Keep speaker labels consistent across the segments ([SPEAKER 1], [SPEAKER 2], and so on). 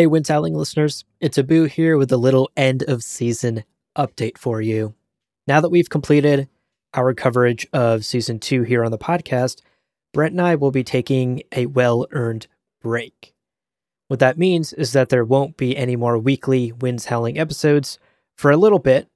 [SPEAKER 1] Hey, Winds Howling listeners, it's Abu here with a little end of season update for you. Now that we've completed our coverage of season two here on the podcast, Brett and I will be taking a well earned break. What that means is that there won't be any more weekly Winds Howling episodes for a little bit,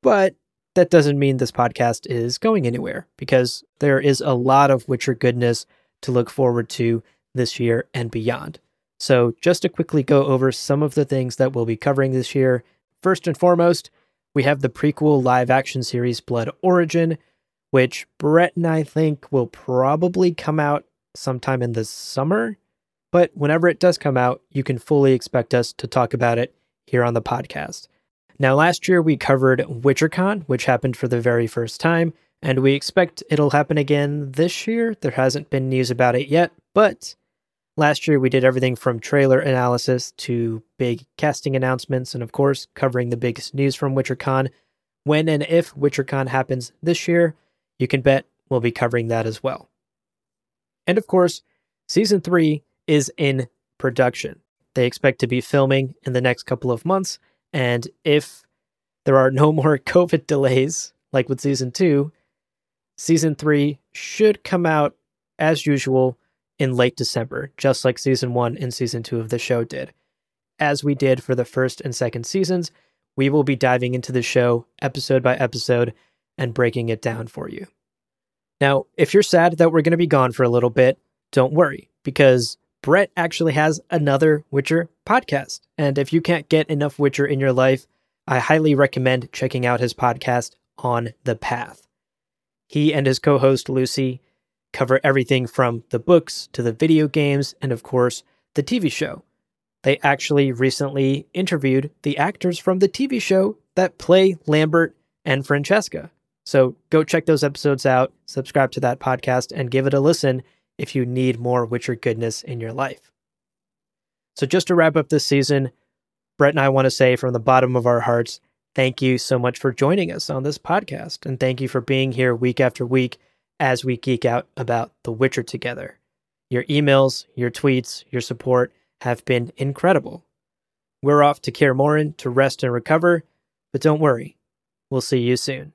[SPEAKER 1] but that doesn't mean this podcast is going anywhere because there is a lot of Witcher goodness to look forward to this year and beyond. So, just to quickly go over some of the things that we'll be covering this year. First and foremost, we have the prequel live action series Blood Origin, which Brett and I think will probably come out sometime in the summer. But whenever it does come out, you can fully expect us to talk about it here on the podcast. Now, last year we covered WitcherCon, which happened for the very first time, and we expect it'll happen again this year. There hasn't been news about it yet, but last year we did everything from trailer analysis to big casting announcements, and of course, covering the biggest news from WitcherCon. When and if WitcherCon happens this year, you can bet we'll be covering that as well. And of course, season three is in production. They expect to be filming in the next couple of months and if there are no more COVID delays, like with season two, season three should come out as usual in late December, just like season one and season two of the show did. As we did for the first and second seasons, we will be diving into the show episode by episode and breaking it down for you. Now, if you're sad that we're going to be gone for a little bit, don't worry, because Brett actually has another Witcher podcast. And if you can't get enough Witcher in your life, I highly recommend checking out his podcast, On the Path. He and his co host, Lucy, cover everything from the books to the video games and, of course, the TV show. They actually recently interviewed the actors from the TV show that play Lambert and Francesca. So go check those episodes out, subscribe to that podcast, and give it a listen if you need more Witcher goodness in your life. So, just to wrap up this season, Brett and I want to say from the bottom of our hearts, thank you so much for joining us on this podcast. And thank you for being here week after week as we geek out about The Witcher together. Your emails, your tweets, your support have been incredible. We're off to Kaer Morhen to rest and recover, but don't worry, we'll see you soon.